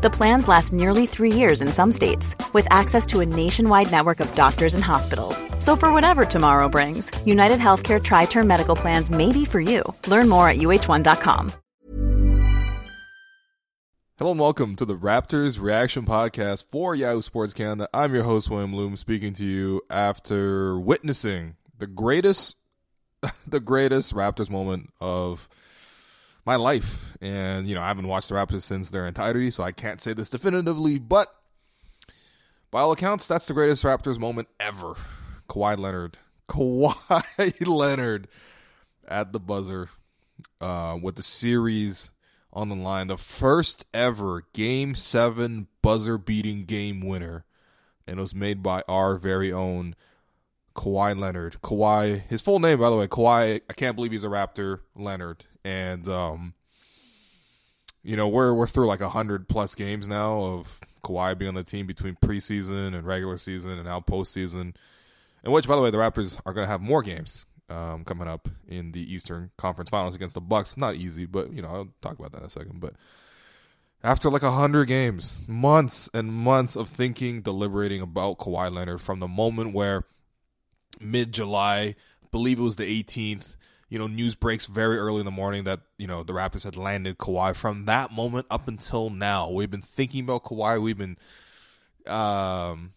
The plans last nearly three years in some states, with access to a nationwide network of doctors and hospitals. So, for whatever tomorrow brings, United Healthcare Tri Term Medical Plans may be for you. Learn more at uhone.com. Hello and welcome to the Raptors Reaction Podcast for Yahoo Sports Canada. I'm your host, William Lou, speaking to you after witnessing the greatest the greatest Raptors moment of my life. And, you know, I haven't watched the Raptors since their entirety, so I can't say this definitively, but by all accounts, that's the greatest Raptors moment ever. Kawhi Leonard. Kawhi Leonard at the buzzer uh, with the series on the line. The first ever Game 7 buzzer beating game winner. And it was made by our very own Kawhi Leonard. Kawhi, his full name, by the way, Kawhi. I can't believe he's a Raptor, Leonard. And um, you know, we're we're through like hundred plus games now of Kawhi being on the team between preseason and regular season and now postseason. And which, by the way, the Raptors are going to have more games um, coming up in the Eastern Conference Finals against the Bucks. Not easy, but you know, I'll talk about that in a second. But after like hundred games, months and months of thinking, deliberating about Kawhi Leonard from the moment where mid July. Believe it was the 18th. You know, news breaks very early in the morning that you know the Raptors had landed Kawhi. From that moment up until now, we've been thinking about Kawhi. We've been um,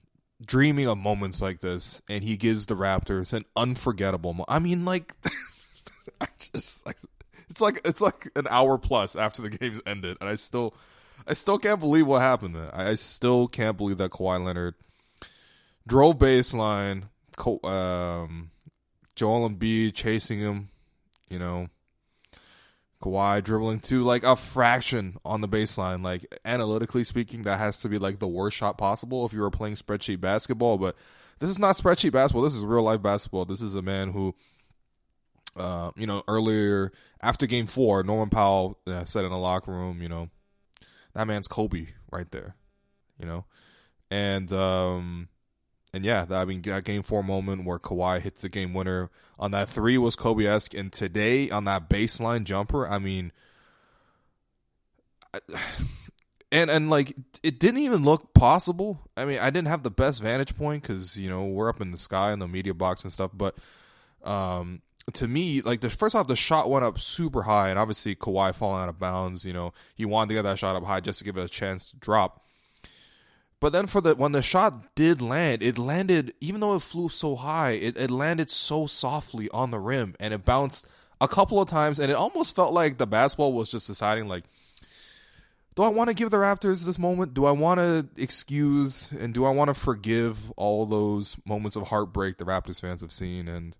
dreaming of moments like this, and he gives the Raptors an unforgettable. Mo- I mean, like, I just like it's like it's like an hour plus after the game's ended, and I still, I still can't believe what happened. I, I still can't believe that Kawhi Leonard drove baseline um, Joel Embiid chasing him, you know, Kawhi dribbling to like a fraction on the baseline. Like analytically speaking, that has to be like the worst shot possible if you were playing spreadsheet basketball. But this is not spreadsheet basketball. This is real life basketball. This is a man who, uh, you know, earlier after Game Four, Norman Powell uh, said in the locker room, you know, that man's Kobe right there, you know, and um, and yeah, I mean, that game four moment where Kawhi hits the game winner on that three was Kobe esque. And today on that baseline jumper, I mean, and and like it didn't even look possible. I mean, I didn't have the best vantage point because you know we're up in the sky in the media box and stuff. But um, to me, like the first off, the shot went up super high, and obviously Kawhi falling out of bounds. You know, he wanted to get that shot up high just to give it a chance to drop. But then for the when the shot did land, it landed even though it flew so high, it, it landed so softly on the rim and it bounced a couple of times and it almost felt like the basketball was just deciding like do I want to give the Raptors this moment? Do I want to excuse and do I want to forgive all those moments of heartbreak the Raptors fans have seen? And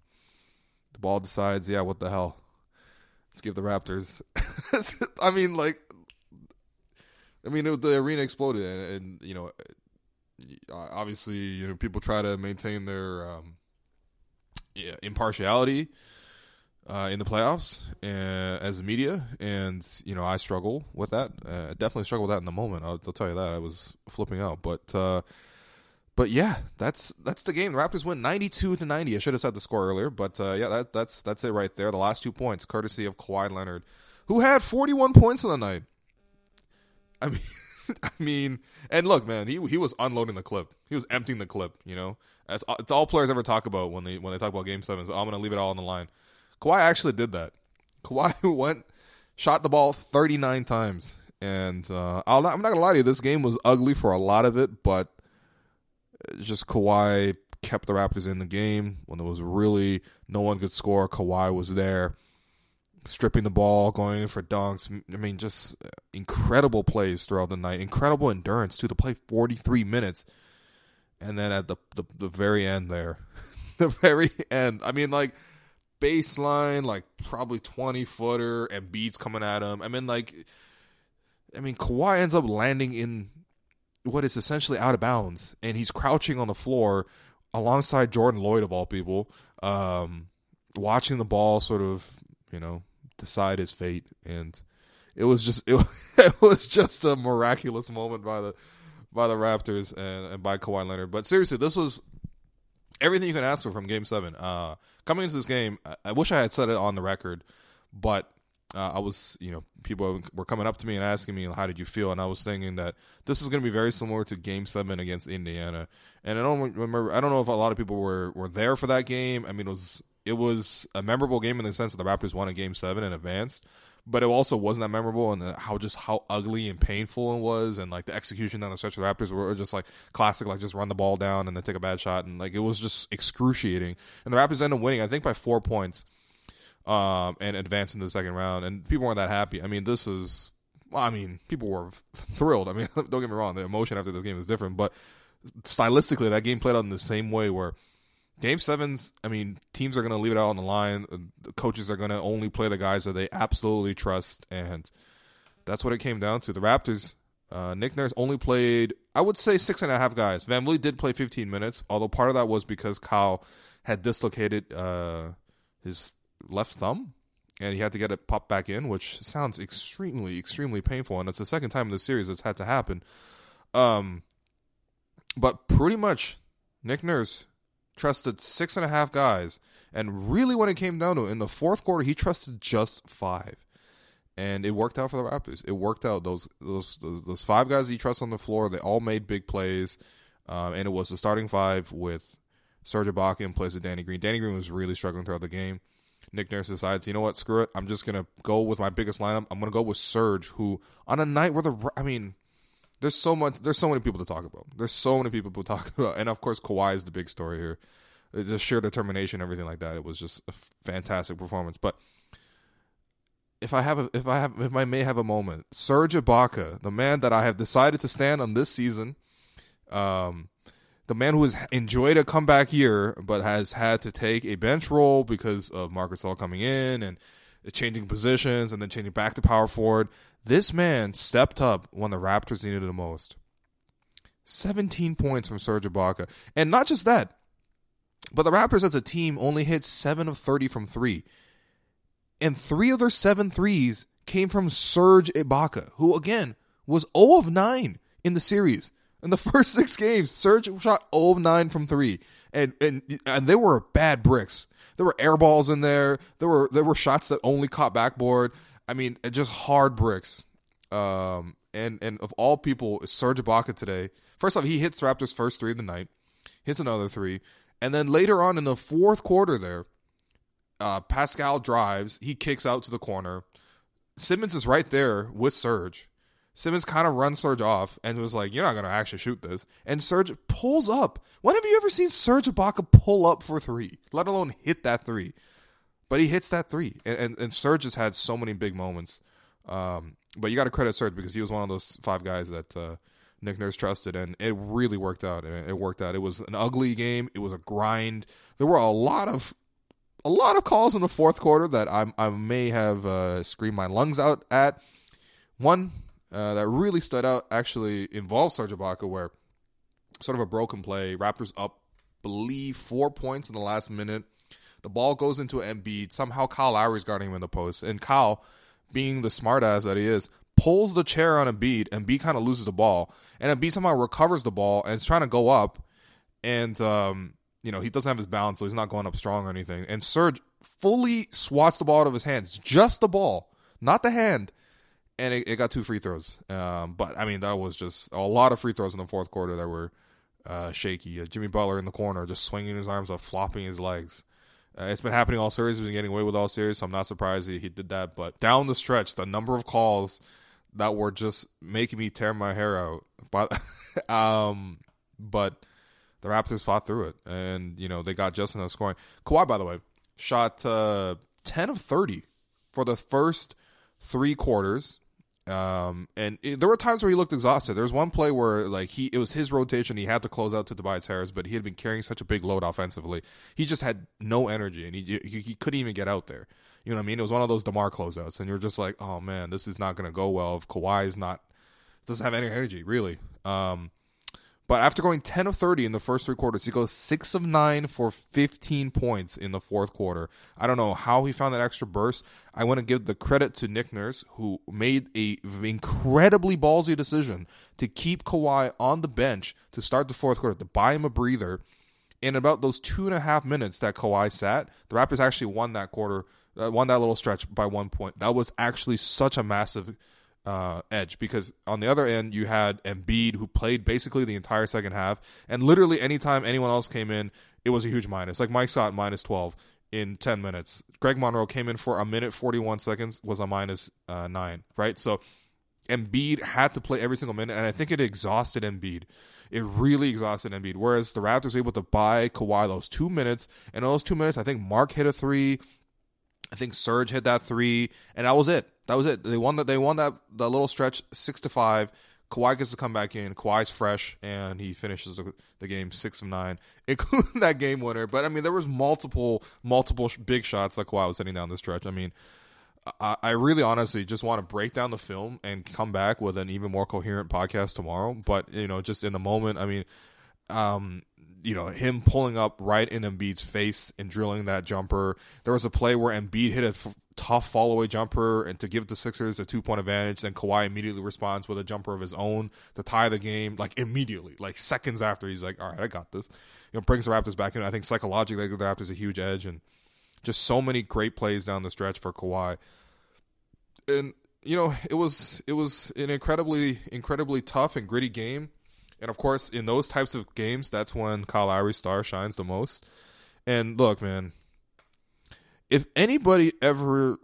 the ball decides, yeah, what the hell? Let's give the Raptors. I mean, like, I mean, it, the arena exploded, and, and, you know, obviously, you know, people try to maintain their um, yeah, impartiality uh, in the playoffs uh, as media, and you know, I struggle with that. Uh, definitely struggle with that in the moment. I'll, I'll, tell you that I was flipping out, but. Uh, but yeah, that's that's the game. The Raptors win ninety two to ninety. I should have said the score earlier, but uh, yeah, that, that's that's it right there. The last two points, courtesy of Kawhi Leonard, who had forty one points on the night. I mean, I mean, and look, man, he he was unloading the clip. He was emptying the clip. You know, it's all players ever talk about when they when they talk about Game Seven. So I'm gonna leave it all on the line. Kawhi actually did that. Kawhi went, shot the ball 39 times, and uh, i am not gonna lie to you. This game was ugly for a lot of it, but just Kawhi kept the Raptors in the game when there was really no one could score. Kawhi was there stripping the ball, going for dunks. I mean, just incredible plays throughout the night. Incredible endurance too to play 43 minutes, and then at the the, the very end there, the very end. I mean, like baseline, like probably 20 footer, and beats coming at him. I mean, like, I mean, Kawhi ends up landing in what is essentially out of bounds, and he's crouching on the floor alongside Jordan Loyd of all people. Um, watching the ball sort of you know decide his fate. And it was just it, it was just a miraculous moment by the by the Raptors and, and by Kawhi Leonard. But seriously, this was everything you can ask for from Game Seven. Uh, coming into this game, I, I wish I had said it on the record, but uh, I was, you know, people were coming up to me and asking me, "How did you feel?" And I was thinking that this is going to be very similar to Game Seven against Indiana. And I don't remember, I don't know if a lot of people were were there for that game. I mean, it was it was a memorable game in the sense that the Raptors won a Game Seven and advanced, but it also wasn't that memorable and how just how ugly and painful it was, and like the execution down the stretch of the Raptors were just like classic, like just run the ball down and then take a bad shot, and like it was just excruciating. And the Raptors ended up winning, I think, by four points um, and advancing to the second round. And people weren't that happy. I mean, this is, well, I mean, people were thrilled. I mean, don't get me wrong, the emotion after this game is different, but stylistically, that game played out in the same way where game sevens, I mean, teams are going to leave it out on the line. The coaches are going to only play the guys that they absolutely trust. And that's what it came down to. The Raptors, uh, Nick Nurse only played, I would say, six and a half guys. VanVleet did play 15 minutes, although part of that was because Kyle had dislocated uh, his left thumb, and he had to get it popped back in, which sounds extremely, extremely painful. And it's the second time in the series that's had to happen. Um, but pretty much, Nick Nurse trusted six and a half guys, and really, when it came down to it, in the fourth quarter, he trusted just five, and it worked out for the Raptors. It worked out. Those those those, those five guys he trusts on the floor, they all made big plays, um, and it was the starting five with Serge Ibaka in place of Danny Green. Danny Green was really struggling throughout the game. Nick Nurse decides, you know what, screw it. I'm just gonna go with my biggest lineup. I'm gonna go with Serge, who on a night where the I mean, there's so much, there's so many people to talk about. There's so many people to talk about, and of course, Kawhi is the big story here. The sheer determination, everything like that. It was just a fantastic performance. But if I have, a, if I have, if I may have a moment, Serge Ibaka, the man that I have decided to stand on this season, um, the man who has enjoyed a comeback year but has had to take a bench role because of Marc Gasol coming in and changing positions and then changing back to power forward. This man stepped up when the Raptors needed the most. 17 points from Serge Ibaka. And not just that, but the Raptors as a team only hit 7 of 30 from 3. And 3 of their 7 threes came from Serge Ibaka, who again was 0 of 9 in the series. In the first six games, Serge shot 0 of 9 from three. And, and and they were bad bricks. There were air balls in there. There were there were shots that only caught backboard. I mean, just hard bricks. Um, and and of all people, Serge Ibaka today. First off, he hits Raptors' first three of the night, hits another three, and then later on in the fourth quarter, there, uh, Pascal drives, he kicks out to the corner. Simmons is right there with Serge. Simmons kind of runs Serge off and was like, "You're not going to actually shoot this." And Serge pulls up. When have you ever seen Serge Ibaka pull up for three, let alone hit that three? But he hits that three, and and, and Serge has had so many big moments. Um, but you got to credit Serge because he was one of those five guys that uh, Nick Nurse trusted, and it really worked out. It worked out. It was an ugly game. It was a grind. There were a lot of a lot of calls in the fourth quarter that I I may have uh, screamed my lungs out at. One uh, that really stood out actually involved Serge Ibaka, where sort of a broken play. Raptors up, believe four points in the last minute. The ball goes into Embiid. Somehow Kyle Lowry's guarding him in the post, and Kyle, being the smartass that he is, pulls the chair on Embiid. And Embiid kind of loses the ball, and Embiid somehow recovers the ball and is trying to go up, and um, you know he doesn't have his balance, so he's not going up strong or anything. And Serge fully swats the ball out of his hands, just the ball, not the hand, and it, it got two free throws. Um, but I mean, that was just a lot of free throws in the fourth quarter that were uh, shaky. Uh, Jimmy Butler in the corner, just swinging his arms up, flopping his legs. Uh, it's been happening all series. He's been getting away with all series, so I'm not surprised he, he did that. But down the stretch, the number of calls that were just making me tear my hair out. But, um, but the Raptors fought through it, and you know they got just enough scoring. Kawhi, by the way, shot uh, 10 of 30 for the first three quarters. Um, and it, there were times where he looked exhausted. There was one play where like he it was his rotation. He had to close out to Tobias Harris, but he had been carrying such a big load offensively. He just had no energy, and he he, he couldn't even get out there. You know what I mean? It was one of those Demar closeouts, and you're just like, oh man, this is not going to go well if Kawhi is not doesn't have any energy really. Um, But after going 10 of 30 in the first three quarters, he goes 6 of 9 for 15 points in the fourth quarter. I don't know how he found that extra burst. I want to give the credit to Nick Nurse, who made a incredibly ballsy decision to keep Kawhi on the bench to start the fourth quarter, to buy him a breather. In about those two and a half minutes that Kawhi sat, the Raptors actually won that quarter, uh, won that little stretch by one point. That was actually such a massive uh, edge because on the other end you had Embiid who played basically the entire second half, and literally anytime anyone else came in, it was a huge minus. Like Mike Scott minus twelve in ten minutes. Greg Monroe came in for a minute forty one seconds was a minus, uh, nine. Right, so Embiid had to play every single minute, and I think it exhausted Embiid. It really exhausted Embiid. Whereas the Raptors were able to buy Kawhi those two minutes, and those two minutes, I think Marc hit a three. I think Serge hit that three, and that was it. That was it. They won that. They won that the little stretch six to five. Kawhi gets to come back in. Kawhi's fresh, and he finishes the, game six of nine, including that game winner. But I mean, there was multiple, multiple big shots that Kawhi was hitting down the stretch. I mean, I, I really, honestly, just want to break down the film and come back with an even more coherent podcast tomorrow. But you know, just in the moment, I mean, um, you know, him pulling up right in Embiid's face and drilling that jumper. There was a play where Embiid hit a f- tough fall away jumper and to give the Sixers a two point advantage. Then Kawhi immediately responds with a jumper of his own to tie the game, like immediately, like seconds after. He's like, all right, I got this. You know, brings the Raptors back in. I think psychologically, the Raptors a huge edge and just so many great plays down the stretch for Kawhi. And, you know, it was it was an incredibly, incredibly tough and gritty game and of course, in those types of games, that's when Kyle Lowry's star shines the most. And look, man, if anybody ever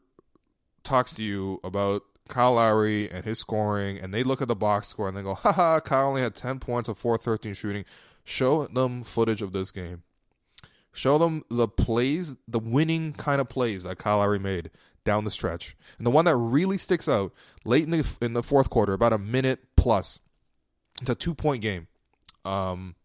talks to you about Kyle Lowry and his scoring, and they look at the box score and they go, haha, Kyle only had 10 points of 413 shooting, show them footage of this game. Show them the plays, the winning kind of plays that Kyle Lowry made down the stretch. And the one that really sticks out late in the, in the fourth quarter, about a minute plus, it's a two point game. Um,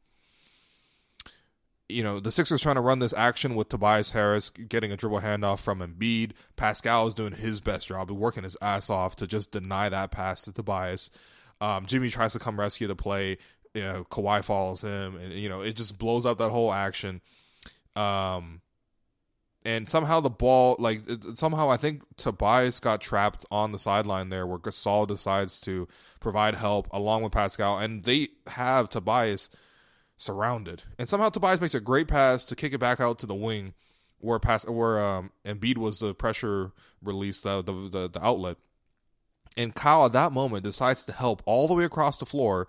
you know, the Sixers trying to run this action with Tobias Harris getting a dribble handoff from Embiid. Pascal is doing his best job, working his ass off to just deny that pass to Tobias. Um, Jimmy tries to come rescue the play. You know, Kawhi follows him, and you know it just blows up that whole action. Um, and somehow the ball, like somehow I think Tobias got trapped on the sideline there, where Gasol decides to provide help along with Pascal, and they have Tobias surrounded. And somehow Tobias makes a great pass to kick it back out to the wing, where pass where um, Embiid was the pressure release, the, the the the outlet. And Kyle at that moment decides to help all the way across the floor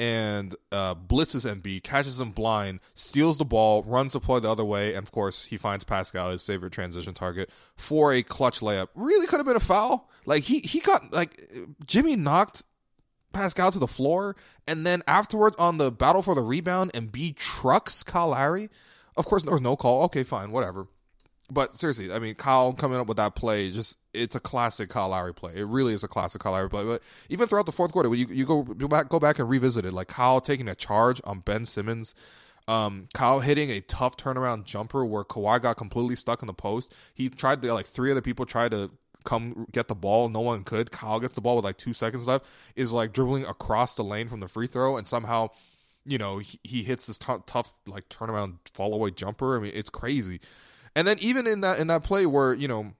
and uh, blitzes Embiid, catches him blind, steals the ball, runs the play the other way, and of course he finds Pascal his favorite transition target for a clutch layup. Really could have been a foul. Like he he got like Jimmy knocked Pascal to the floor, and then afterwards on the battle for the rebound, Embiid trucks Kyle Lowry. Of course, there was no call. Okay, fine, whatever. But seriously, I mean, Kyle coming up with that play, just it's a classic Kyle Lowry play. It really is a classic Kyle Lowry play. But even throughout the fourth quarter, when you you go back go back and revisit it, like Kyle taking a charge on Ben Simmons, um, Kyle hitting a tough turnaround jumper where Kawhi got completely stuck in the post. He tried to like three other people tried to come get the ball. No one could. Kyle gets the ball with like two seconds left. Is like dribbling across the lane from the free throw, and somehow, you know, he, he hits this t- tough like turnaround fall away jumper. I mean, it's crazy. And then even in that in that play where you know,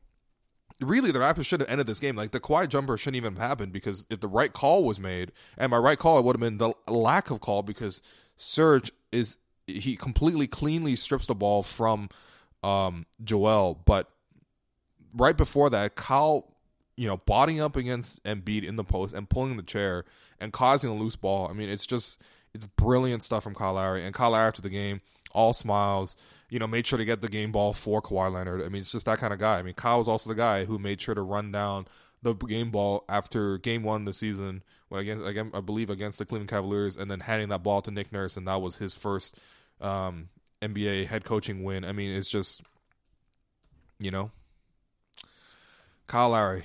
really the Raptors should have ended this game. Like the Kawhi jumper shouldn't even have happened because if the right call was made, and my right call it would have been the lack of call because Serge is he completely cleanly strips the ball from um, Joel, but right before that, Kyle, you know, bodying up against Embiid in the post and pulling the chair and causing a loose ball. I mean, it's just it's brilliant stuff from Kyle Lowry. And Kyle Lowry after the game, all smiles, you know, made sure to get the game ball for Kawhi Leonard. I mean, it's just that kind of guy. I mean, Kyle was also the guy who made sure to run down the game ball after game one of the season, when against again I believe against the Cleveland Cavaliers, and then handing that ball to Nick Nurse, and that was his first um, NBA head coaching win. I mean, it's just, you know, Kyle Lowry,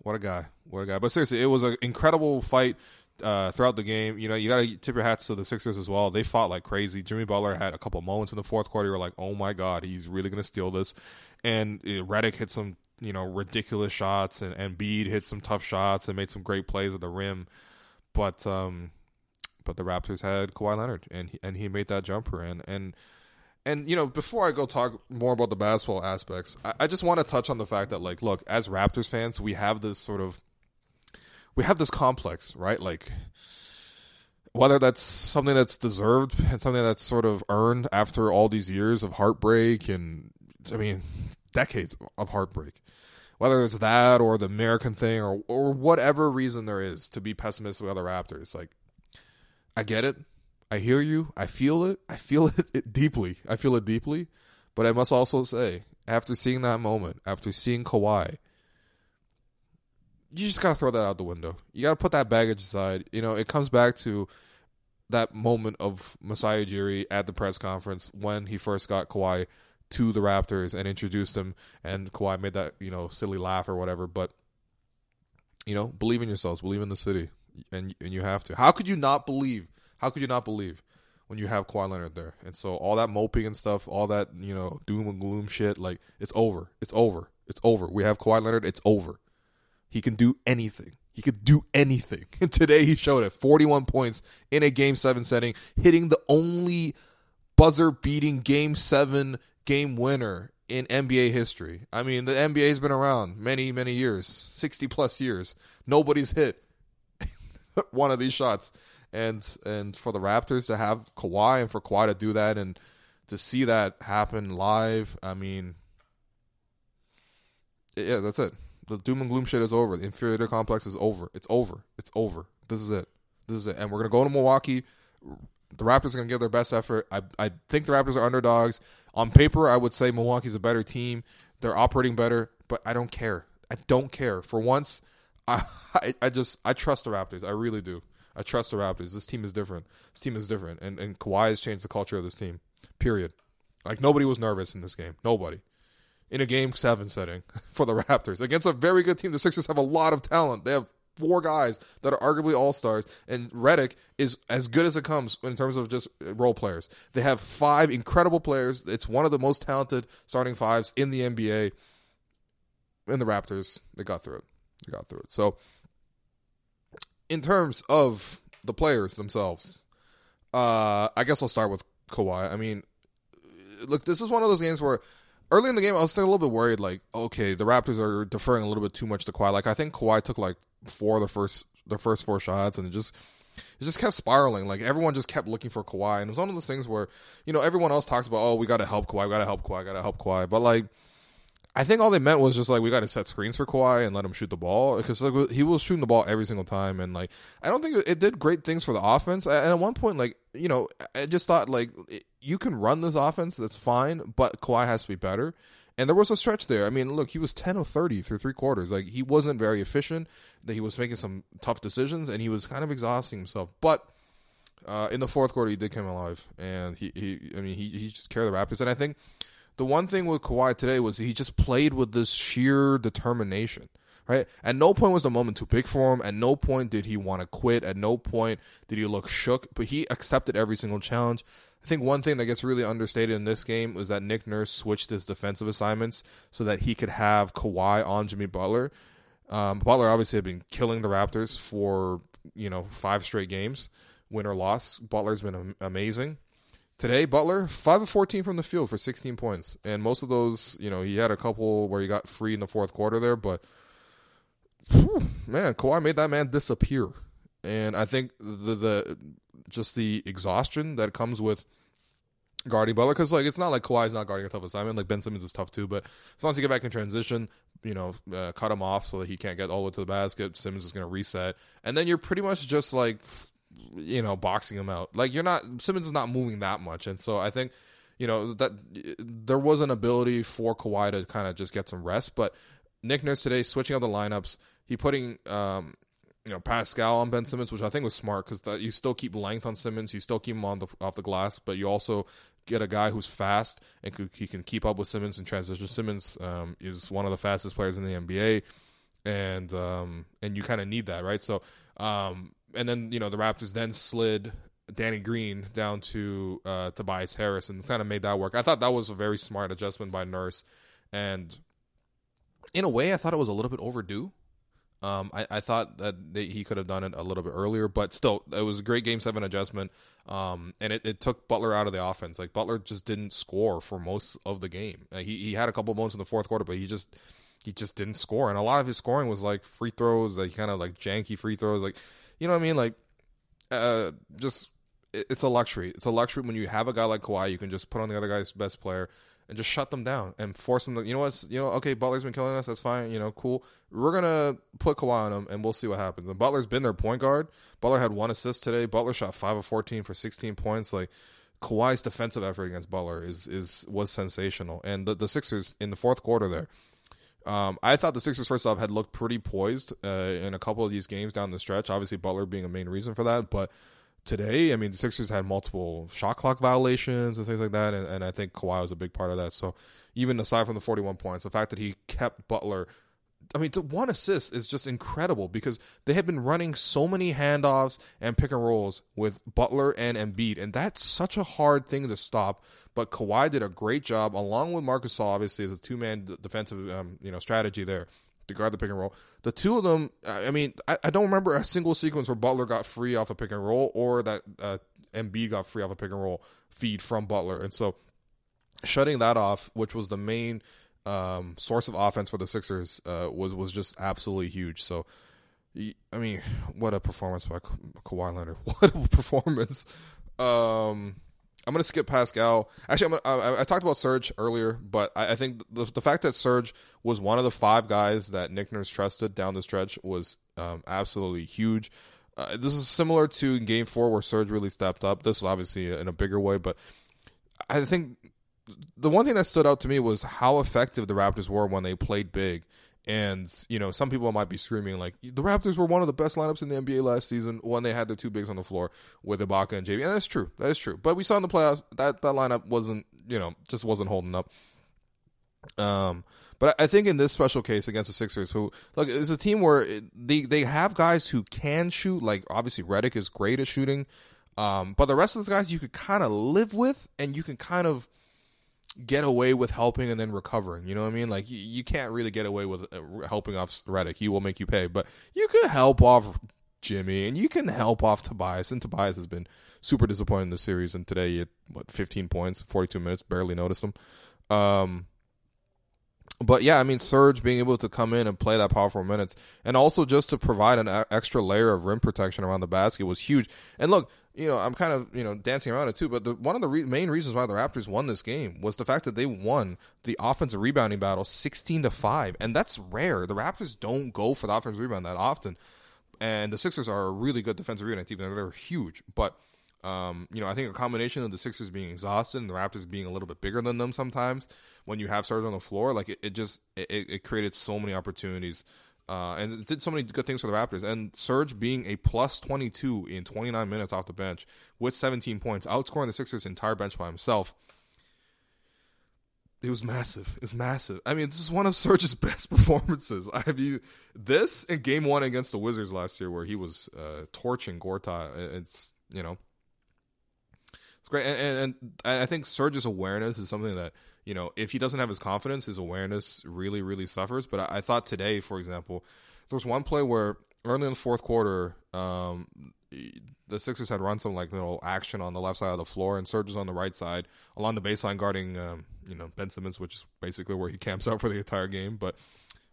what a guy, what a guy. But seriously, it was an incredible fight uh, throughout the game. You know, you got to tip your hats to the Sixers as well. They fought like crazy. Jimmy Butler had a couple moments in the fourth quarter. You were like, oh my god, he's really going to steal this. And uh, Redick hit some, you know, ridiculous shots, and, Embiid hit some tough shots and made some great plays with the rim. But um, but the Raptors had Kawhi Leonard, and he, and he made that jumper. And and and you know, before I go talk more about the basketball aspects, I, I just want to touch on the fact that like, look, as Raptors fans, we have this sort of we have this complex, right? Like whether that's something that's deserved and something that's sort of earned after all these years of heartbreak and I mean decades of heartbreak. Whether it's that or the American thing or or whatever reason there is to be pessimistic about the Raptors, like I get it. I hear you. I feel it. I feel it, it deeply. I feel it deeply. But I must also say, after seeing that moment, after seeing Kawhi, you just gotta throw that out the window. You gotta put that baggage aside. You know, it comes back to that moment of Masai Ujiri at the press conference when he first got Kawhi to the Raptors and introduced him, and Kawhi made that you know silly laugh or whatever. But you know, believe in yourselves, believe in the city, and and you have to. How could you not believe? How could you not believe when you have Kawhi Leonard there? And so all that moping and stuff, all that you know doom and gloom shit, like it's over. It's over. It's over. We have Kawhi Leonard. It's over. He can do anything. He could do anything. And today he showed it 41 points in a game seven setting, hitting the only buzzer beating game seven game winner in NBA history. I mean, the NBA has been around many, many years 60 plus years. Nobody's hit one of these shots. And and for the Raptors to have Kawhi and for Kawhi to do that and to see that happen live, I mean, yeah, that's it. The doom and gloom shit is over. The inferiority complex is over. It's over. It's over. This is it. This is it. And we're gonna go to Milwaukee. The Raptors are gonna give their best effort. I I think the Raptors are underdogs. On paper, I would say Milwaukee's a better team. They're operating better, but I don't care. I don't care. For once, I I, I just I trust the Raptors. I really do. I trust the Raptors. This team is different. This team is different, and and Kawhi has changed the culture of this team. Period. Like nobody was nervous in this game. Nobody in a game seven setting for the Raptors against a very good team. The Sixers have a lot of talent. They have four guys that are arguably all stars, and Redick is as good as it comes in terms of just role players. They have five incredible players. It's one of the most talented starting fives in the NBA. And the Raptors, they got through it. They got through it. So, in terms of the players themselves, uh, I guess I'll start with Kawhi. I mean, look, this is one of those games where early in the game, I was a little bit worried. Like, okay, the Raptors are deferring a little bit too much to Kawhi. Like, I think Kawhi took like four of the first the first four shots, and it just it just kept spiraling. Like everyone just kept looking for Kawhi, and it was one of those things where you know everyone else talks about, oh, we got to help Kawhi, we got to help Kawhi, got to help Kawhi, but like. I think all they meant was just like we got to set screens for Kawhi and let him shoot the ball because like he was shooting the ball every single time and like I don't think it did great things for the offense. And at one point, like you know, I just thought like you can run this offense, that's fine, but Kawhi has to be better. And there was a stretch there. I mean, look, he was 10 of 30 through three quarters. Like, he wasn't very efficient. That he was making some tough decisions, and he was kind of exhausting himself. But uh, in the fourth quarter, he did come alive, and he, he I mean, he, he just carried the Raptors. And I think the one thing with Kawhi today was he just played with this sheer determination. Right? At no point was the moment too big for him. At no point did he want to quit. At no point did he look shook. But he accepted every single challenge. I think one thing that gets really understated in this game was that Nick Nurse switched his defensive assignments so that he could have Kawhi on Jimmy Butler. Um, Butler obviously had been killing the Raptors for you know five straight games, win or loss. Butler's been amazing. Today, Butler five of fourteen from the field for sixteen points, and most of those, you know, he had a couple where he got free in the fourth quarter there, but whew, man, Kawhi made that man disappear. And I think the the just the exhaustion that comes with guarding Butler because like it's not like Kawhi's not guarding a tough assignment. Like Ben Simmons is tough too, but as long as you get back in transition, you know, uh, cut him off so that he can't get all the way to the basket. Simmons is going to reset, and then you're pretty much just like, you know, boxing him out. Like you're not Simmons is not moving that much, and so I think. You know that there was an ability for Kawhi to kind of just get some rest, but Nick Nurse today switching out the lineups, he putting um, you know Pascal on Ben Simmons, which I think was smart because you still keep length on Simmons, you still keep him on the off the glass, but you also get a guy who's fast and could, he can keep up with Simmons in transition. Simmons um, is one of the fastest players in the NBA, and um, and you kind of need that, right? So, um, and then you know the Raptors then slid Danny Green down to uh, Tobias Harris and kind of made that work. I thought that was a very smart adjustment by Nurse, and in a way, I thought it was a little bit overdue. Um, I, I thought that they, he could have done it a little bit earlier, but still, it was a great game seven adjustment. Um, and it, it took Butler out of the offense. Like Butler just didn't score for most of the game. Uh, he he had a couple moments in the fourth quarter, but he just he just didn't score. And a lot of his scoring was like free throws, like kind of like janky free throws, like you know what I mean, like uh, just it's a luxury. It's a luxury when you have a guy like Kawhi, you can just put on the other guy's best player and just shut them down and force them to, you know what's, you know, okay, Butler's been killing us. That's fine. You know, cool. We're to put Kawhi on him and we'll see what happens. And Butler's been their point guard. Butler had one assist today. Butler shot 5 of 14 for 16 points. Like, Kawhi's defensive effort against Butler is is was sensational. And the, the Sixers in the fourth quarter there, um, I thought the Sixers first off had looked pretty poised uh, in a couple of these games down the stretch. Obviously, Butler being a main reason for that, but today, I mean, the Sixers had multiple shot clock violations and things like that, and, and I think Kawhi was a big part of that. So even aside from the 41 points, the fact that he kept Butler. I mean, one assist is just incredible because they had been running so many handoffs and pick and rolls with Butler and Embiid, and that's such a hard thing to stop. But Kawhi did a great job, along with Marc Gasol, obviously, as a two man defensive um, you know strategy there to guard the pick and roll. The two of them, I mean, I, I, don't remember a single sequence where Butler got free off a pick and roll or that uh, Embiid got free off a pick and roll feed from Butler. And so shutting that off, which was the main um, source of offense for the Sixers, uh, was was just absolutely huge. So. I mean, what a performance by Ka- Kawhi Leonard! What a performance! Um, I'm gonna skip Pascal. Actually, gonna, I, I, talked about Serge earlier, but I, I think the, the, fact that Serge was one of the five guys that Nick Nurse trusted down the stretch was um, absolutely huge. Uh, this is similar to Game Four where Serge really stepped up. This is obviously in a bigger way, but I think the one thing that stood out to me was how effective the Raptors were when they played big. And, you know, some people might be screaming like the Raptors were one of the best lineups in the NBA last season when they had their two bigs on the floor with Ibaka and JV. And that's true. That is true. But we saw in the playoffs that that lineup wasn't, you know, just wasn't holding up. Um, but I think in this special case against the Sixers, who look, it's a team where they they have guys who can shoot. Like obviously Redick is great at shooting, um, but the rest of those guys you could kind of live with, and you can kind of get away with helping and then recovering. You know what I mean? Like you, you can't really get away with uh, helping off Redick. He will make you pay, but you can help off Jimmy and you can help off Tobias. And Tobias has been super disappointing in the series. And today he had what 15 points, 42 minutes, barely noticed him. Um, but yeah, I mean, Serge being able to come in and play that powerful minutes, and also just to provide an extra layer of rim protection around the basket was huge. And look, you know, I'm kind of you know dancing around it too, but the, one of the re- main reasons why the Raptors won this game was the fact that they won the offensive rebounding battle 16 to five, and that's rare. The Raptors don't go for the offensive rebound that often, and the Sixers are a really good defensive rebounding team. They're huge, but um, you know, I think a combination of the Sixers being exhausted and the Raptors being a little bit bigger than them sometimes when you have Serge on the floor, like it, it just it, it created so many opportunities uh, and it did so many good things for the Raptors. And Serge being a plus 22 in 29 minutes off the bench with 17 points, outscoring the Sixers' entire bench by himself. It was massive. It's massive. I mean, this is one of Serge's best performances. I mean, this in Game One against the Wizards last year, where he was uh, torching Gortat. It's you know, great. And, and, and I think Serge's awareness is something that you know, if he doesn't have his confidence, his awareness really, really suffers. But I, I thought today, for example, there was one play where early in the fourth quarter, um, the Sixers had run some like little action on the left side of the floor, and Serge on the right side along the baseline guarding, um, you know, Ben Simmons, which is basically where he camps out for the entire game. But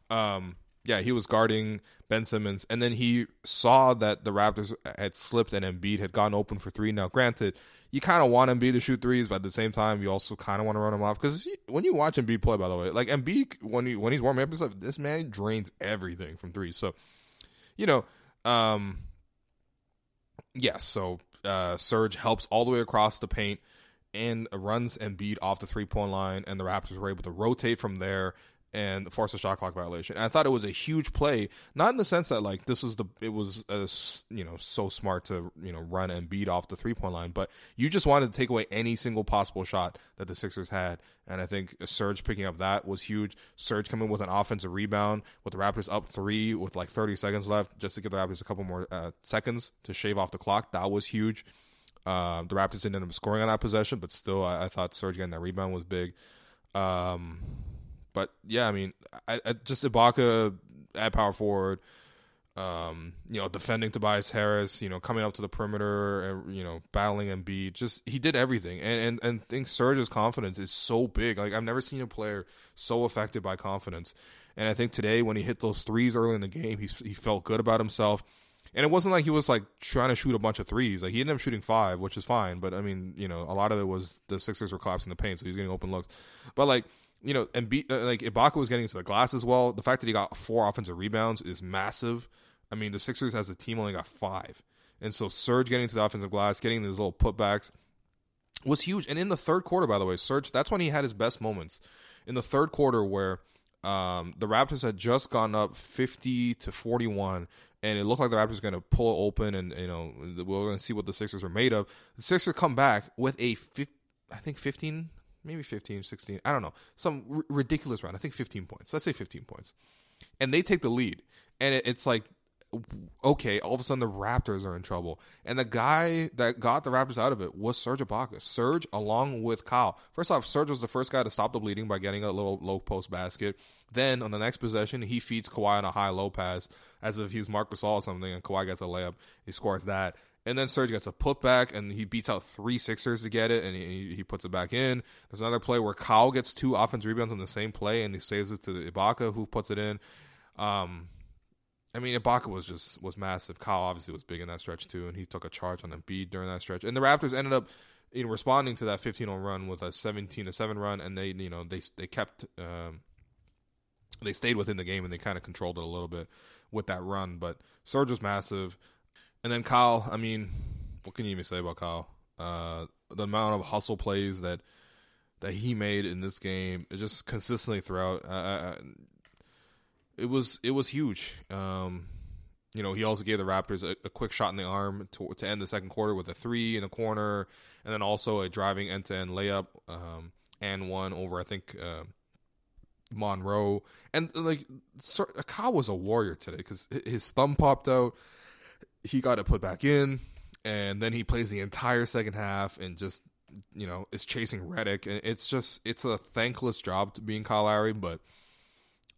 um, yeah, he was guarding Ben Simmons, and then he saw that the Raptors had slipped and Embiid had gone open for three. Now, granted, you kind of want Embiid to shoot threes, but at the same time, you also kind of want to run him off because when you watch Embiid play, by the way, like Embiid when he when he's warming up and stuff, this man drains everything from threes. So, you know, um. Yeah, so uh, Serge helps all the way across the paint and runs Embiid off the three point line, and the Raptors were able to rotate from there and force a shot clock violation. And I thought it was a huge play, not in the sense that like this was the it was a, you know so smart to you know run Embiid off the three point line, but you just wanted to take away any single possible shot that the Sixers had. And I think Serge picking up that was huge. Serge coming with an offensive rebound with the Raptors up three with like 30 seconds left, just to give the Raptors a couple more uh, seconds to shave off the clock. That was huge. Uh, the Raptors didn't end up scoring on that possession, but still, I, I thought Serge getting that rebound was big. Um, but yeah, I mean, I, I just Ibaka at power forward, um, you know, defending Tobias Harris, you know, coming up to the perimeter and you know, battling Embiid. Just he did everything, and and and I think Serge's confidence is so big. Like I've never seen a player so affected by confidence. And I think today when he hit those threes early in the game, he he felt good about himself. And it wasn't like he was like trying to shoot a bunch of threes. Like he ended up shooting five, which is fine. But I mean, you know, a lot of it was the Sixers were collapsing the paint, so he's getting open looks. But like you know, and be, uh, like Ibaka was getting to the glass as well. The fact that he got four offensive rebounds is massive. I mean, the Sixers as a team only got five, and so Serge getting to the offensive glass, getting these little putbacks was huge. And in the third quarter, by the way, Serge, that's when he had his best moments. In the third quarter, where um, the Raptors had just gone up fifty to forty-one, and it looked like the Raptors were going to pull open, and you know we we're going to see what the Sixers are made of. The Sixers come back with a, I think fifteen, maybe 15, 16, I don't know, some r- ridiculous round. I think fifteen points. Let's say fifteen points, and they take the lead, and it, it's like okay, all of a sudden the Raptors are in trouble. And the guy that got the Raptors out of it was Serge Ibaka. Serge, along with Kyle. First off, Serge was the first guy to stop the bleeding by getting a little low post basket. Then on the next possession, he feeds Kawhi on a high low pass as if he was Marc Gasol or something, and Kawhi gets a layup. He scores that. And then Serge gets a putback, and he beats out three Sixers to get it, and he, he puts it back in. There's another play where Kyle gets two offense rebounds on the same play, and he saves it to Ibaka, who puts it in. Um, I mean, Ibaka was just was massive. Kyle obviously was big in that stretch too, and he took a charge on Embiid during that stretch. And the Raptors ended up, know, responding to that 15-0 run with a 17 to seven run, and they, you know, they they kept, um, they stayed within the game and they kind of controlled it a little bit with that run. But Serge was massive, and then Kyle. I mean, what can you even say about Kyle? Uh, the amount of hustle plays that that he made in this game, just consistently throughout. It was it was huge. Um, you know, he also gave the Raptors a, a, quick shot in the arm to, to end the second quarter with a three in the corner, and then also a driving end to end layup um, and one over I think uh, Monroe. And like Kyle was a warrior today because his thumb popped out. He got it put back in, and then he plays the entire second half and just you know is chasing Redick. And it's just it's a thankless job to being Kyle Lowry, but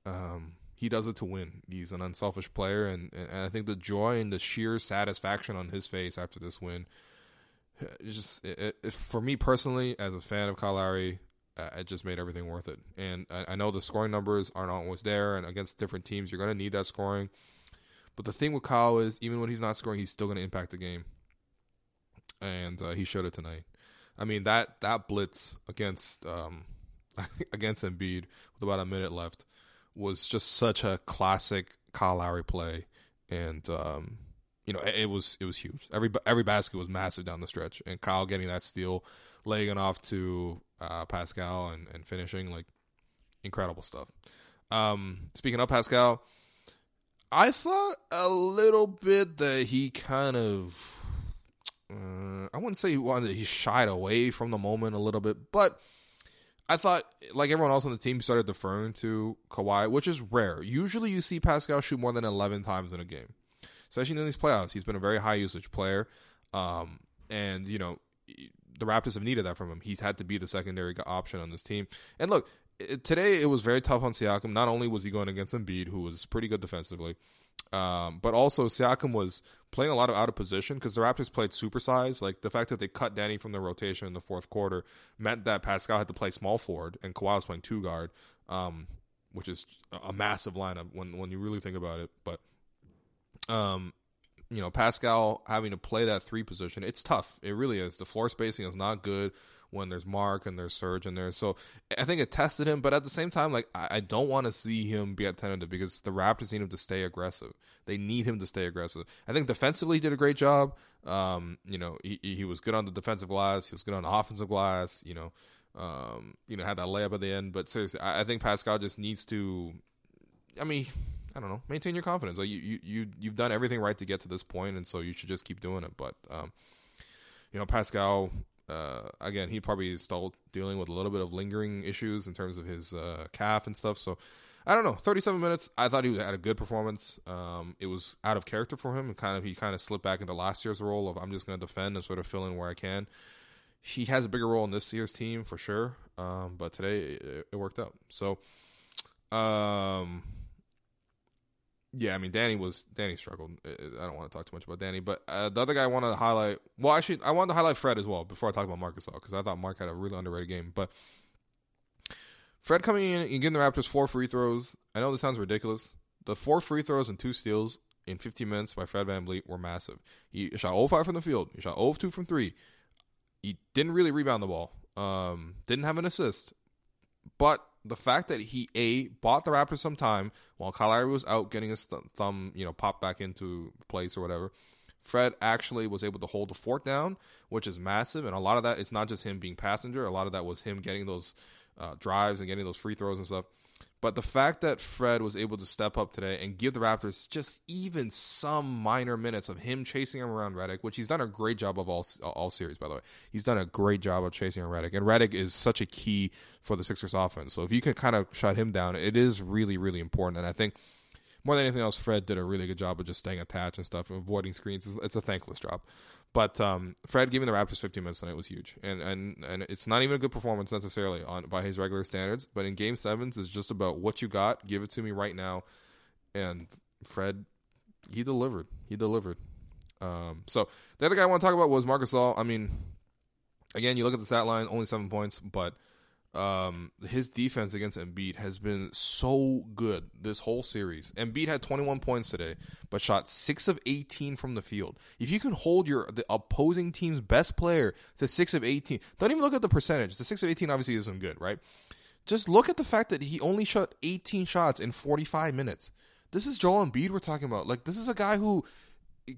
um he does it to win. He's an unselfish player, and, and I think the joy and the sheer satisfaction on his face after this win, it's just it, it, for me personally, as a fan of Kyle Lowry, uh, it just made everything worth it. And I, I know the scoring numbers aren't always there, and against different teams, you're going to need that scoring. But the thing with Kyle is, even when he's not scoring, he's still going to impact the game, and uh, he showed it tonight. I mean that that blitz against um, against Embiid with about a minute left was just such a classic Kyle Lowry play, and um, you know it, it, was it was huge. Every every basket was massive down the stretch, and Kyle getting that steal, laying it off to uh, Pascal and, and finishing like incredible stuff. Um, speaking of Pascal, I thought a little bit that he kind of. Uh, I wouldn't say he wanted he shied away from the moment a little bit, but I thought, like everyone else on the team, started deferring to Kawhi, which is rare. Usually, you see Pascal shoot more than eleven times in a game, especially in these playoffs. He's been a very high usage player, um, and you know the Raptors have needed that from him. He's had to be the secondary option on this team. And look, today it was very tough on Siakam. Not only was he going against Embiid, who was pretty good defensively, um, but also Siakam was playing a lot of out of position because the Raptors played supersize. Like the fact that they cut Danny from the rotation in the fourth quarter meant that Pascal had to play small forward and Kawhi was playing two guard, um, which is a massive lineup when when you really think about it. But um, you know, Pascal having to play that three position, it's tough. It really is. The floor spacing is not good when there's Marc and there's Serge in there. So I think it tested him, but at the same time, like I, I don't want to see him be at tentative because the Raptors need him to stay aggressive. They need him to stay aggressive. I think defensively he did a great job. Um, you know, he he was good on the defensive glass. He was good on the offensive glass. You know, um, you know, had that layup at the end. But seriously, I, I think Pascal just needs to. I mean. I don't know, maintain your confidence. Like you, you, you, you've done everything right to get to this point, and so you should just keep doing it. But, um, you know, Pascal, uh, again, he probably is still dealing with a little bit of lingering issues in terms of his uh, calf and stuff. So I don't know. 37 minutes. I thought he had a good performance. Um, it was out of character for him. And kind of he kind of slipped back into last year's role of I'm just going to defend and sort of fill in where I can. He has a bigger role in this year's team for sure. Um, but today it, it, worked out. So, um, Yeah, I mean Danny was Danny struggled. I don't want to talk too much about Danny, but uh, the other guy I want to highlight. Well, actually, I wanted to highlight Fred as well before I talk about Marc Gasol because I thought Marc had a really underrated game. But Fred coming in and giving the Raptors four free throws. I know this sounds ridiculous. The four free throws and two steals in 15 minutes by Fred Van VanVleet were massive. He shot 0 5 from the field. He shot 0 2 from 3. He didn't really rebound the ball. Um, didn't have an assist. But the fact that he a bought the Raptors some time while Kyle was out getting his th- thumb, you know, popped back into place or whatever. Fred actually was able to hold the fort down, which is massive, and a lot of that it's not just him being passenger. A lot of that was him getting those uh, drives and getting those free throws and stuff. But the fact that Fred was able to step up today and give the Raptors just even some minor minutes of him chasing him around Redick, which he's done a great job of all all series, by the way. He's done a great job of chasing around Redick, and Redick is such a key for the Sixers offense. So if you can kind of shut him down, it is really really important. And I think more than anything else, Fred did a really good job of just staying attached and stuff, avoiding screens. It's a thankless job. But um, Fred giving the Raptors 15 minutes tonight was huge, and and and it's not even a good performance necessarily on by his regular standards. But in Game Sevens, it's just about what you got. Give it to me right now, and Fred, he delivered. He delivered. Um, so the other guy I want to talk about was Marc Gasol. I mean, again, you look at the stat line, only seven points, but um, his defense against Embiid has been so good this whole series. Embiid had 21 points today, but shot 6 of 18 from the field. If you can hold your the opposing team's best player to 6 of 18, don't even look at the percentage. The 6 of 18 obviously isn't good, right? Just look at the fact that he only shot 18 shots in 45 minutes. This is Joel Embiid we're talking about. Like this is a guy who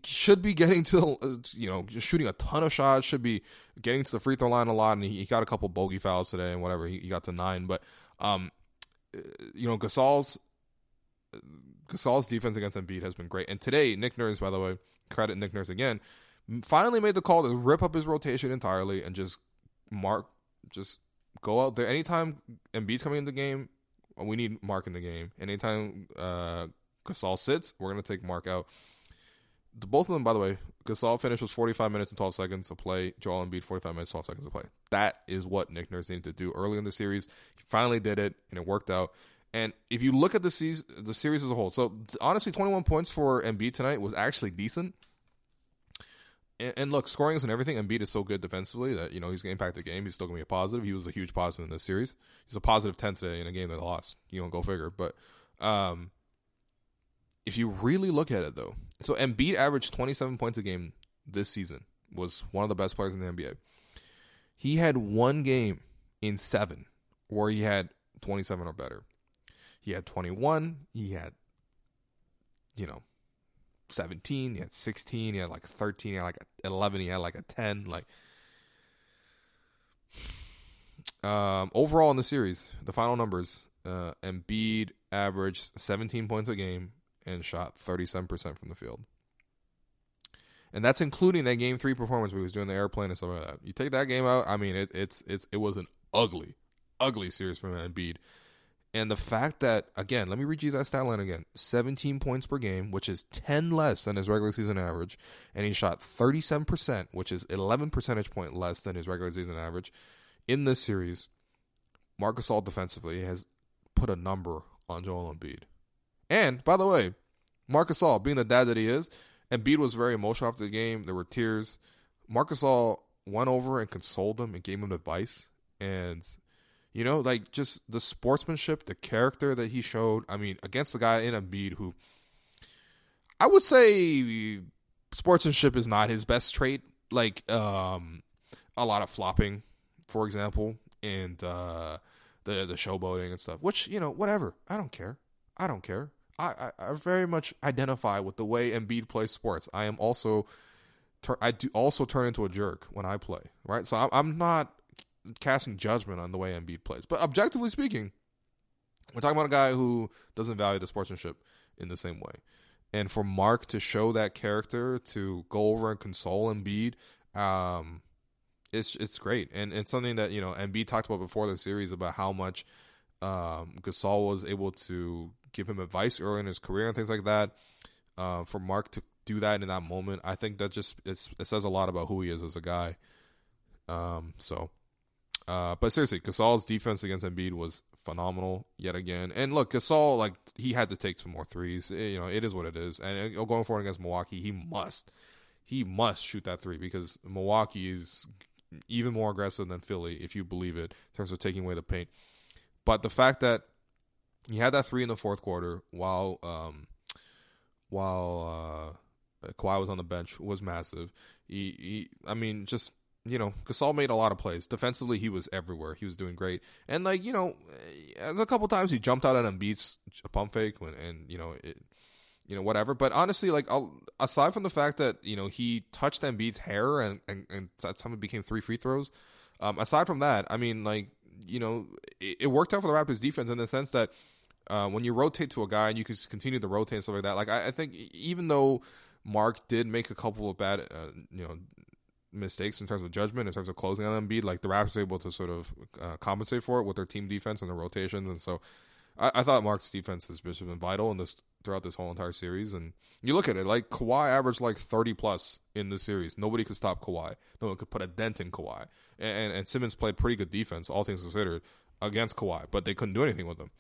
should be getting to the, you know, just shooting a ton of shots, should be getting to the free throw line a lot, and he, got a couple bogey fouls today and whatever. He, he got to nine, but um, uh, you know, Gasol's Gasol's defense against Embiid has been great, and today Nick Nurse, by the way, credit Nick Nurse again, finally made the call to rip up his rotation entirely and just mark, just go out there anytime Embiid's coming in the game. We need Marc in the game. Anytime uh, Gasol sits, we're gonna take Marc out both of them, by the way, Gasol finish was 45 minutes and 12 seconds to play. Joel Embiid 45 minutes 12 seconds to play. That is what Nick Nurse needed to do early in the series. He finally did it, and it worked out. And if you look at the series, the series as a whole, so honestly, 21 points for Embiid tonight was actually decent. And, and look, scoring isn't everything. Embiid is so good defensively that you know he's going to impact the game. He's still going to be a positive. He was a huge positive in this series. He's a positive 10 today in a game that lost. You don't go figure. But um, if you really look at it though, so Embiid averaged 27 points a game this season. Was one of the best players in the NBA. He had one game in 7 where he had 27 or better. He had 21, he had you know 17, he had 16, he had like 13, he had like 11, he had like a 10 like um, overall in the series, the final numbers, uh, Embiid averaged 17 points a game, and shot 37% from the field. And that's including that game three performance where he was doing the airplane and stuff like that. You take that game out, I mean, it, it's it's it was an ugly, ugly series from Embiid. And the fact that again, let me read you that stat line again: 17 points per game, which is 10 less than his regular season average, and he shot 37%, which is 11 percentage point less than his regular season average in this series. Marc Gasol defensively has put a number on Joel Embiid. And by the way, Marc Gasol, being the dad that he is, Embiid was very emotional after the game. There were tears. Marc Gasol went over and consoled him and gave him advice. And you know, like just the sportsmanship, the character that he showed. I mean, against the guy in Embiid who I would say sportsmanship is not his best trait. Like um, a lot of flopping, for example, and uh, the the showboating and stuff. Which you know, whatever. I don't care. I don't care. I, I, I very much identify with the way Embiid plays sports. I am also, I do also turn into a jerk when I play, right? So I'm, not casting judgment on the way Embiid plays, but objectively speaking, we're talking about a guy who doesn't value the sportsmanship in the same way. And for Marc to show that character, to go over and console Embiid, um, it's it's great, and it's something that you know Embiid talked about before the series about how much um, Gasol was able to give him advice early in his career and things like that. Uh, for Marc to do that in that moment, I think that just it says a lot about who he is as a guy. Um, so, uh, but seriously, Gasol's defense against Embiid was phenomenal yet again. And look, Gasol, like he had to take some more threes. It, you know, it is what it is. And uh, going forward against Milwaukee, he must, he must shoot that three because Milwaukee is even more aggressive than Philly, if you believe it, in terms of taking away the paint. But the fact that he had that three in the fourth quarter while um, while uh, Kawhi was on the bench was massive. He, he, I mean, just you know, Gasol made a lot of plays. Defensively, he was everywhere. He was doing great. And like you know, a couple times he jumped out at Embiid's pump fake when, and you know, it, you know, whatever. But honestly, like I'll, aside from the fact that you know he touched Embiid's hair and and, and that time it became three free throws. Um, aside from that, I mean, like you know, it, it worked out for the Raptors defense in the sense that. Uh, when you rotate to a guy and you can continue to rotate and stuff like that, like I, I think even though Marc did make a couple of bad, uh, you know, mistakes in terms of judgment, in terms of closing on Embiid, like the Raptors able to sort of uh, compensate for it with their team defense and their rotations. And so I, I thought Marc's defense has been vital in this throughout this whole entire series. And you look at it, like Kawhi averaged like 30 plus in the series. Nobody could stop Kawhi. No one could put a dent in Kawhi. And, and, and Simmons played pretty good defense, all things considered, against Kawhi, but they couldn't do anything with him.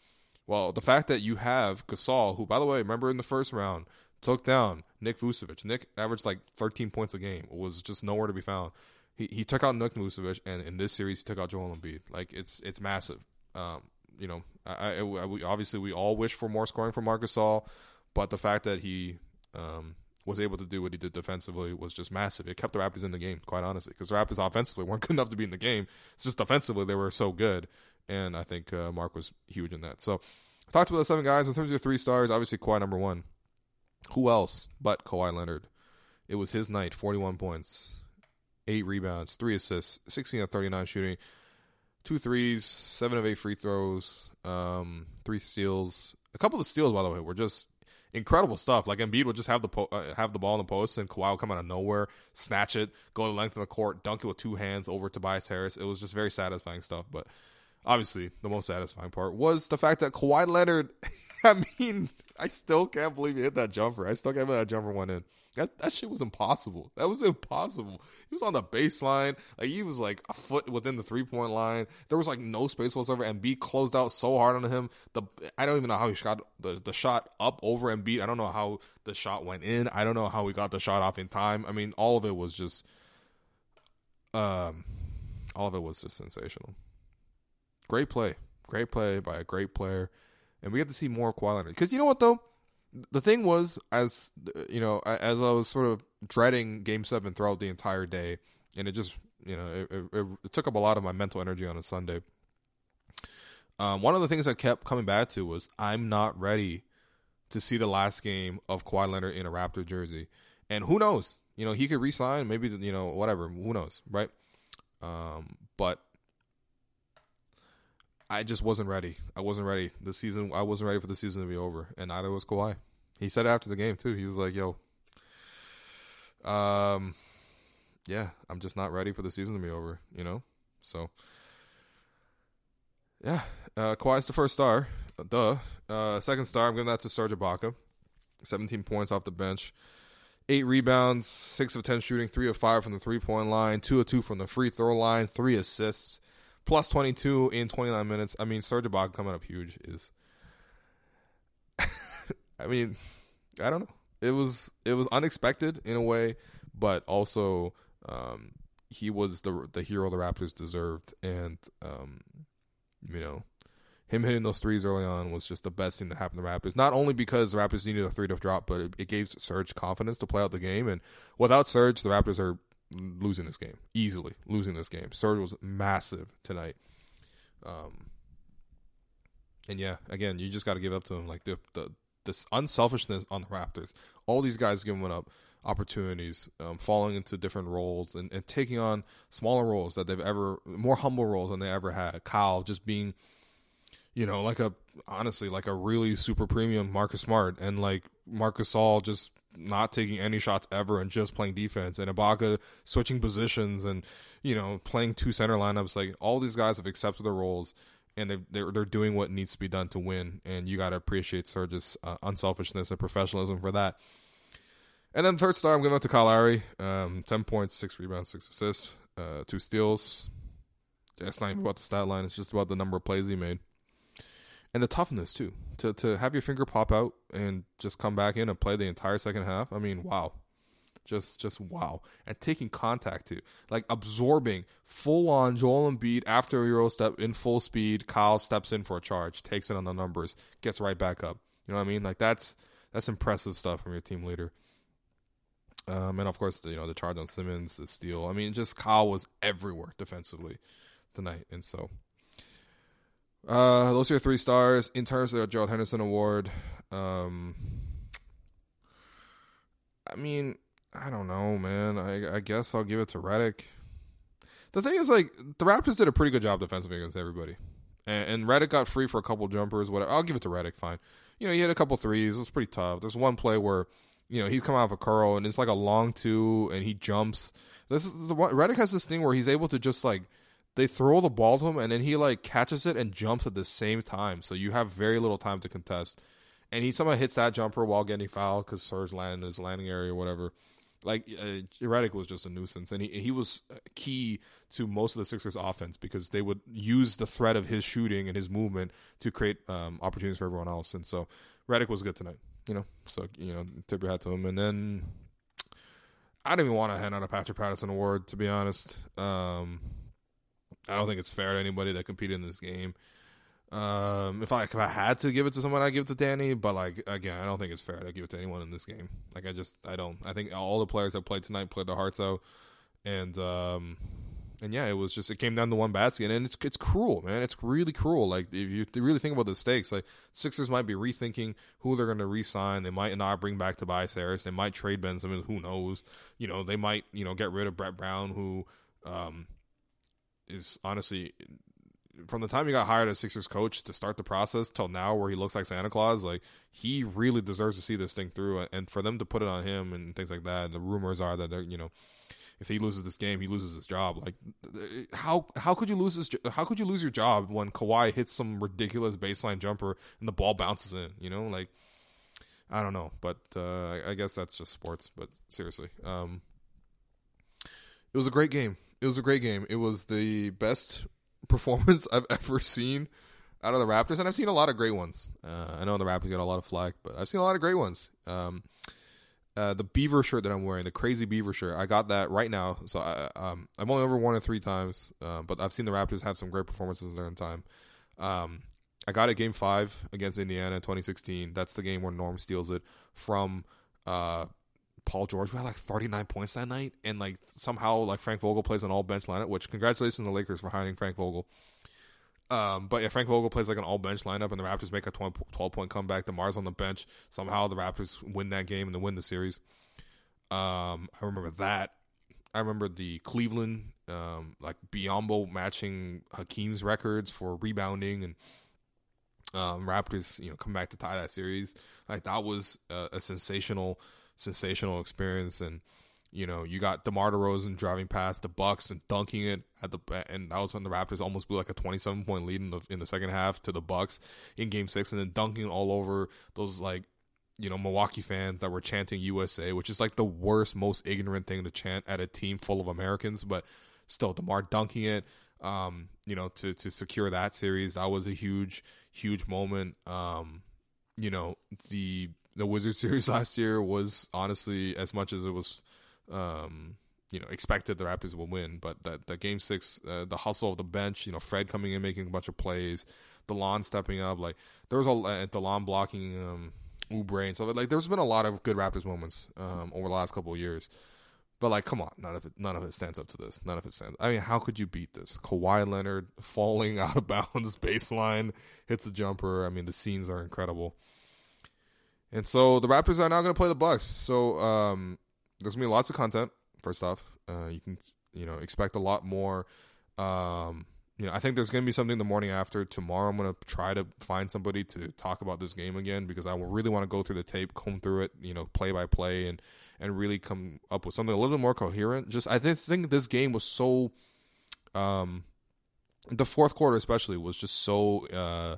Well, the fact that you have Gasol, who, by the way, remember in the first round, took down Nick Vucevic. Nick averaged like 13 points a game. Was just nowhere to be found. He he took out Nick Vucevic, and in this series he took out Joel Embiid. Like it's it's massive. Um, you know, I, I, I we, obviously we all wish for more scoring from Marc Gasol, but the fact that he um, was able to do what he did defensively was just massive. It kept the Raptors in the game, quite honestly, because the Raptors offensively weren't good enough to be in the game. It's just defensively they were so good, and I think uh, Marc was huge in that. So, talked about the seven guys in terms of three stars. Obviously, Kawhi number one. Who else but Kawhi Leonard? It was his night 41 points, 8 rebounds, 3 assists, 16 of 39 shooting, two threes, 7 of 8 free throws, um, 3 steals. A couple of steals, by the way, were just incredible stuff. Like Embiid would just have the po- uh, have the ball in the post, and Kawhi would come out of nowhere, snatch it, go the length of the court, dunk it with two hands over Tobias Harris. It was just very satisfying stuff. But obviously, the most satisfying part was the fact that Kawhi Leonard. I mean, I still can't believe he hit that jumper. I still can't believe that jumper went in. That that shit was impossible. That was impossible. He was on the baseline. Like he was like a foot within the three point line. There was like no space whatsoever. Embiid closed out so hard on him. The I don't even know how he shot the, the shot up over Embiid. I don't know how the shot went in. I don't know how he got the shot off in time. I mean, all of it was just um all of it was just sensational. Great play. Great play by a great player and we get to see more Kawhi Leonard. Because you know what though, the thing was, as you know, as I was sort of dreading Game Seven throughout the entire day, and it just you know it, it, it took up a lot of my mental energy on a Sunday. Um, one of the things I kept coming back to was I'm not ready to see the last game of Kawhi Leonard in a Raptor jersey, and who knows? You know, he could resign, maybe you know whatever. Who knows, right? Um, but I just wasn't ready. I wasn't ready. The season, I wasn't ready for the season to be over, and neither was Kawhi. He said after the game too. He was like, "Yo, um, yeah, I'm just not ready for the season to be over." You know, so yeah, uh, Kawhi's the first star. Duh. Uh, second star, I'm giving that to Serge Ibaka. 17 points off the bench. Eight rebounds, six of ten shooting, three of five from the three point line, two of two from the free throw line, three assists plus 22 in 29 minutes. I mean, Serge Ibaka coming up huge is. I mean, I don't know. It was it was unexpected in a way, but also um, he was the the hero the Raptors deserved, and um, you know, him hitting those threes early on was just the best thing to happen to the Raptors. Not only because the Raptors needed a three to drop, but it, it gave Serge confidence to play out the game. And without Serge, the Raptors are losing this game easily. Losing this game. Serge was massive tonight. Um, and yeah, again, you just got to give up to him. Like the the this unselfishness on the Raptors. All these guys giving up opportunities, um, falling into different roles, and, and taking on smaller roles that they've ever more humble roles than they ever had. Kyle just being, you know, like a honestly like a really super premium Marcus Smart, and like Marc Gasol just not taking any shots ever and just playing defense, and Ibaka switching positions and you know playing two center lineups. Like all these guys have accepted their roles and they they're, they're doing what needs to be done to win. And you got to appreciate Serge's uh, unselfishness and professionalism for that. And then third star, I'm giving going to Kyle Lowry. Um, ten points, six rebounds, six assists, uh, two steals. It's not even about the stat line; it's just about the number of plays he made. And the toughness too. To to have your finger pop out and just come back in and play the entire second half. I mean, wow. Just just wow. And taking contact too. Like absorbing full on Joel Embiid after a Euro step in full speed. Kyle steps in for a charge, takes it on the numbers, gets right back up. You know what I mean? Like that's that's impressive stuff from your team leader. Um, and of course, you know the charge on Simmons, the steal. I mean, just Kyle was everywhere defensively tonight, and so uh, those are your three stars in terms of the Gerald Henderson Award. Um, I mean, I don't know, man. I, I guess I'll give it to Redick. The thing is, like, the Raptors did a pretty good job defensively against everybody, and, and got free for a couple jumpers. Whatever, I'll give it to Redick. Fine. You know, he had a couple threes. It was pretty tough. There's one play where, you know, he's coming out of a curl and it's like a long two, and he jumps. This is the Redick has this thing where he's able to just like they throw the ball to him and then he like catches it and jumps at the same time. So you have very little time to contest. And he somehow hits that jumper while getting fouled because Serge landed in his landing area or whatever. Like uh, Redick was just a nuisance, and he he was key to most of the Sixers' offense because they would use the threat of his shooting and his movement to create um, opportunities for everyone else. And so Redick was good tonight, you know. So you know, tip your hat to him. And then I don't even want to hand out a Patrick Patterson award to be honest. Um, I don't think it's fair to anybody that competed in this game. Um, if I if I had to give it to someone, I'd give it to Danny. But like again, I don't think it's fair to give it to anyone in this game. Like I just I don't. I think all the players that played tonight played their hearts out, and um, and yeah, it was just it came down to one basket, and it's it's cruel, man. It's really cruel. Like if you really think about the stakes, like Sixers might be rethinking who they're going to re-sign. They might not bring back Tobias Harris. They might trade Ben Simmons. Who knows? You know, they might you know get rid of Brett Brown, who um is honestly from the time he got hired as Sixers coach to start the process till now, where he looks like Santa Claus, like he really deserves to see this thing through. And for them to put it on him and things like that, the rumors are that you know, if he loses this game, he loses his job. Like, how how could you lose this? How could you lose your job when Kawhi hits some ridiculous baseline jumper and the ball bounces in? You know, like I don't know, but uh, I guess that's just sports. But seriously, um, it was a great game it was a great game. It was the best performance I've ever seen out of the Raptors, and I've seen a lot of great ones. Uh, I know the Raptors got a lot of flack, but I've seen a lot of great ones. Um, uh, the beaver shirt that I'm wearing, the crazy beaver shirt, I got that right now. So I, um, I've only ever worn it three times, uh, but I've seen the Raptors have some great performances during time. Um, I got it game five against Indiana in 2016. That's the game where Norm steals it from uh, Paul George who had like 39 points that night, and like somehow like Frank Vogel plays an all bench lineup. Which congratulations to the Lakers for hiring Frank Vogel. Um, but yeah, Frank Vogel plays like an all bench lineup, and the Raptors make a 12 point comeback. DeMar's on the bench. Somehow the Raptors win that game and they win the series. Um, I remember that. I remember the Cleveland, um, like Biyombo matching Hakeem's records for rebounding and um, Raptors, you know, come back to tie that series. Like that was a sensational sensational experience and you know, you got DeMar DeRozan driving past the Bucks and dunking it at the, and that was when the Raptors almost blew like a twenty-seven point lead in the in the second half to the Bucks in Game Six, and then dunking all over those like, you know, Milwaukee fans that were chanting USA, which is like the worst, most ignorant thing to chant at a team full of Americans, but still, DeMar dunking it, um, you know, to to secure that series, that was a huge, huge moment. Um, you know, the the Wizard series last year was honestly as much as it was, um, you know, expected the Raptors will win. But that the game six, uh, the hustle of the bench, you know, Fred coming in making a bunch of plays, Delon stepping up, like there was a uh, Delon blocking um, Oubre and stuff. Like there's been a lot of good Raptors moments um, over the last couple of years. But like, come on, none of it, none of it stands up to this. None of it stands. I mean, how could you beat this? Kawhi Leonard falling out of bounds, baseline hits a jumper. I mean, the scenes are incredible. And so the Raptors are now going to play the Bucks. So um, there's going to be lots of content. First off, uh, you can you know expect a lot more. Um, you know, I think there's going to be something the morning after. Tomorrow, I'm going to try to find somebody to talk about this game again because I really want to go through the tape, comb through it, you know, play by play, and and really come up with something a little bit more coherent. Just I think this game was so, um, the fourth quarter especially was just so. Uh,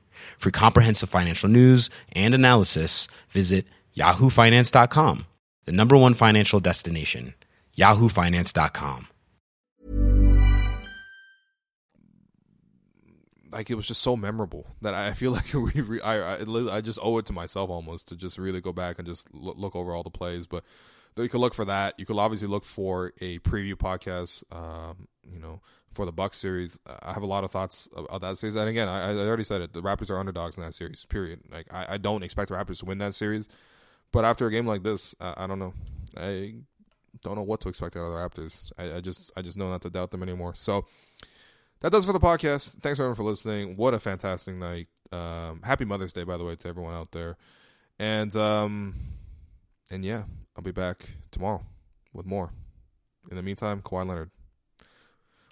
For comprehensive financial news and analysis, visit yahoofinance.com, the number one financial destination, yahoofinance.com. like it was just so memorable that I feel like we, re, I, I, I just owe it to myself almost to just really go back and just look, look over all the plays. But you could look for that. You could obviously look for a preview podcast. Um, you know, for the Bucks series, I have a lot of thoughts about that series. And again, I, I already said it. The Raptors are underdogs in that series. Period. Like I, I don't expect the Raptors to win that series. But after a game like this, I, I don't know. I don't know what to expect out of the Raptors. I, I just I just know not to doubt them anymore. So that does for the podcast. Thanks everyone for listening. What a fantastic night. Um, happy Mother's Day, by the way, to everyone out there. And um, and yeah, I'll be back tomorrow with more. In the meantime, Kawhi Leonard.